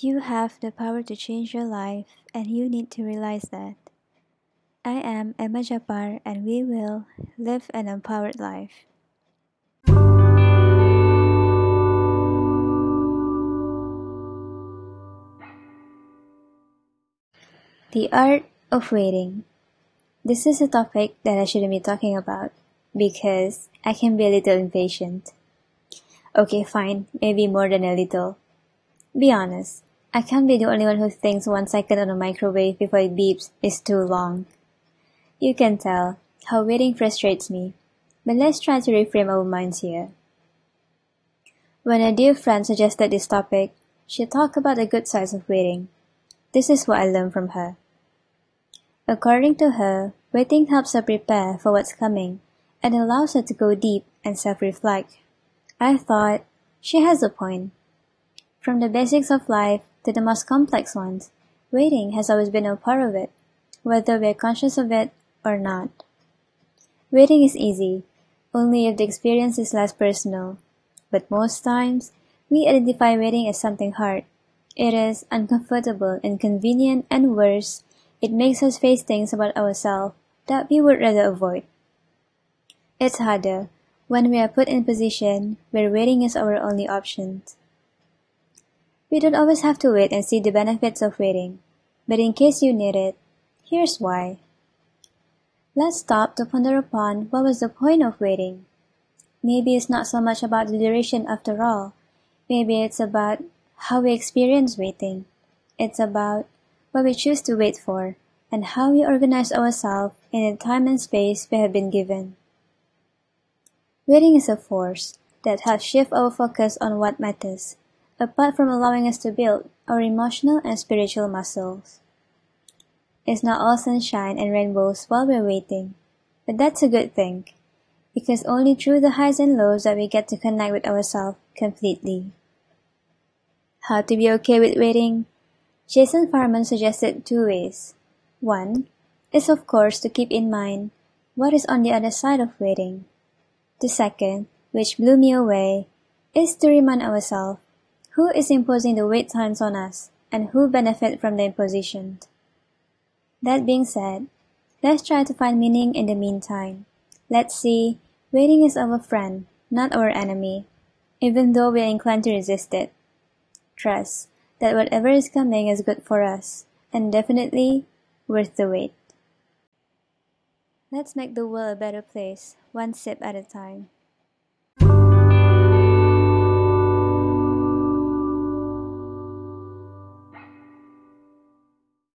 You have the power to change your life, and you need to realize that. I am Emma Japar, and we will live an empowered life. The art of waiting. This is a topic that I shouldn't be talking about because I can be a little impatient. Okay, fine, maybe more than a little. Be honest, I can't be the only one who thinks one second on a microwave before it beeps is too long. You can tell how waiting frustrates me, but let's try to reframe our minds here. When a dear friend suggested this topic, she talked about the good sides of waiting. This is what I learned from her. According to her, waiting helps her prepare for what's coming and allows her to go deep and self reflect. I thought, she has a point. From the basics of life to the most complex ones, waiting has always been a part of it, whether we're conscious of it or not. Waiting is easy, only if the experience is less personal, but most times, we identify waiting as something hard. It is uncomfortable, inconvenient, and worse, it makes us face things about ourselves that we would rather avoid. It's harder when we are put in a position where waiting is our only option. We don't always have to wait and see the benefits of waiting, but in case you need it, here's why. Let's stop to ponder upon what was the point of waiting. Maybe it's not so much about the duration after all. Maybe it's about how we experience waiting. It's about what we choose to wait for and how we organize ourselves in the time and space we have been given. Waiting is a force that helps shift our focus on what matters, apart from allowing us to build our emotional and spiritual muscles. It's not all sunshine and rainbows while we're waiting, but that's a good thing, because only through the highs and lows that we get to connect with ourselves completely. How to be okay with waiting? Jason Farman suggested two ways. One is, of course, to keep in mind what is on the other side of waiting. The second, which blew me away, is to remind ourselves who is imposing the wait times on us and who benefit from the imposition. That being said, let's try to find meaning in the meantime. Let's see, waiting is our friend, not our enemy, even though we are inclined to resist it. Trust that whatever is coming is good for us, and definitely worth the wait. Let's make the world a better place, one sip at a time.